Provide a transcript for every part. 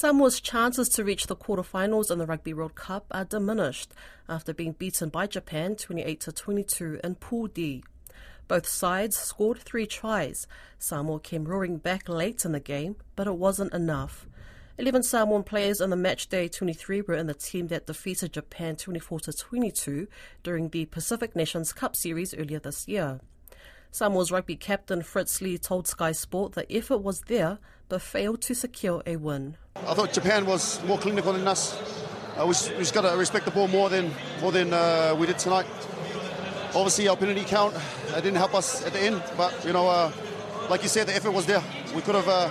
Samoa's chances to reach the quarterfinals in the Rugby World Cup are diminished after being beaten by Japan 28 to 22 in Pool D. Both sides scored three tries. Samoa came roaring back late in the game, but it wasn't enough. 11 Samoan players in the matchday 23 were in the team that defeated Japan 24 to 22 during the Pacific Nations Cup series earlier this year. Samoa's rugby captain Fritz Lee told Sky Sport the effort was there but failed to secure a win. I thought Japan was more clinical than us. Uh, we, we just got to respect the ball more than more than uh, we did tonight. Obviously, our penalty count uh, didn't help us at the end, but you know, uh, like you said, the effort was there. We could have uh,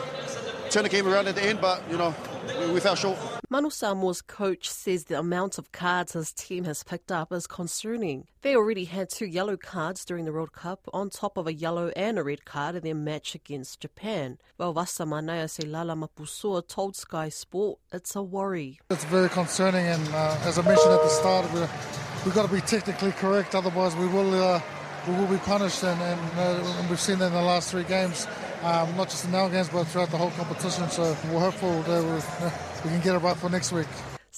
turned the game around at the end, but you know, we, we fell short. Manu Samoa's coach says the amount of cards his team has picked up is concerning. They already had two yellow cards during the World Cup, on top of a yellow and a red card in their match against Japan. Well, Vasa Manaya Lala Mapusua told Sky Sport it's a worry. It's very concerning, and uh, as I mentioned at the start, we're, we've got to be technically correct, otherwise we will. Uh, we will be punished, and, and, uh, and we've seen that in the last three games, um, not just in our games, but throughout the whole competition. So we're hopeful that we can get it right for next week.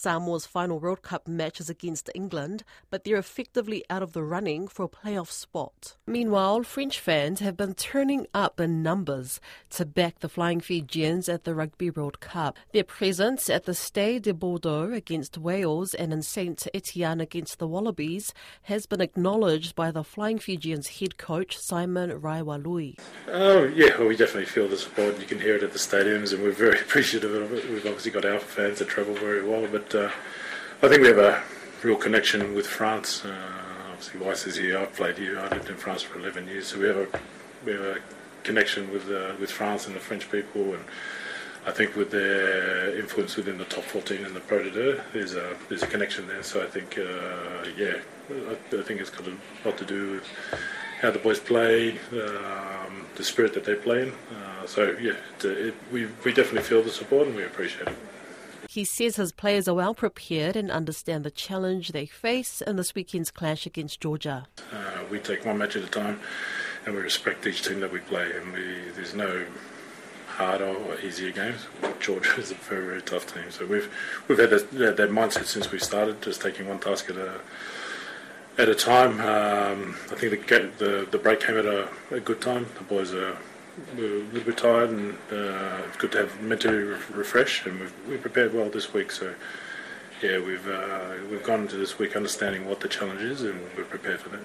Samoa's final World Cup match is against England, but they're effectively out of the running for a playoff spot. Meanwhile, French fans have been turning up in numbers to back the Flying Fijians at the Rugby World Cup. Their presence at the Stade de Bordeaux against Wales and in Saint Etienne against the Wallabies has been acknowledged by the Flying Fijians head coach Simon Raiwalui. Oh, yeah, well, we definitely feel the support. You can hear it at the stadiums, and we're very appreciative of it. We've obviously got our fans that travel very well, but uh, I think we have a real connection with France. Uh, obviously, Weiss is here. I've played here. I lived in France for 11 years, so we have a we have a connection with uh, with France and the French people, and I think with their influence within the top 14 and the Pro D2, there's a there's a connection there. So I think, uh, yeah, I, I, think it's got a lot to do with how the boys play, um, the spirit that they play in. Uh, so yeah, it, it, we we definitely feel the support and we appreciate it. He says his players are well prepared and understand the challenge they face in this weekend's clash against Georgia. Uh, we take one match at a time and we respect each team that we play, and we, there's no harder or easier games. Georgia is a very, very tough team. So we've we've had that, that mindset since we started, just taking one task at a at a time. Um, I think the, the the break came at a, a good time. The boys are we are a little bit tired, and uh, it's good to have mentally re- refresh. And we've, we prepared well this week, so yeah, we've uh, we've gone into this week understanding what the challenge is, and we're prepared for that.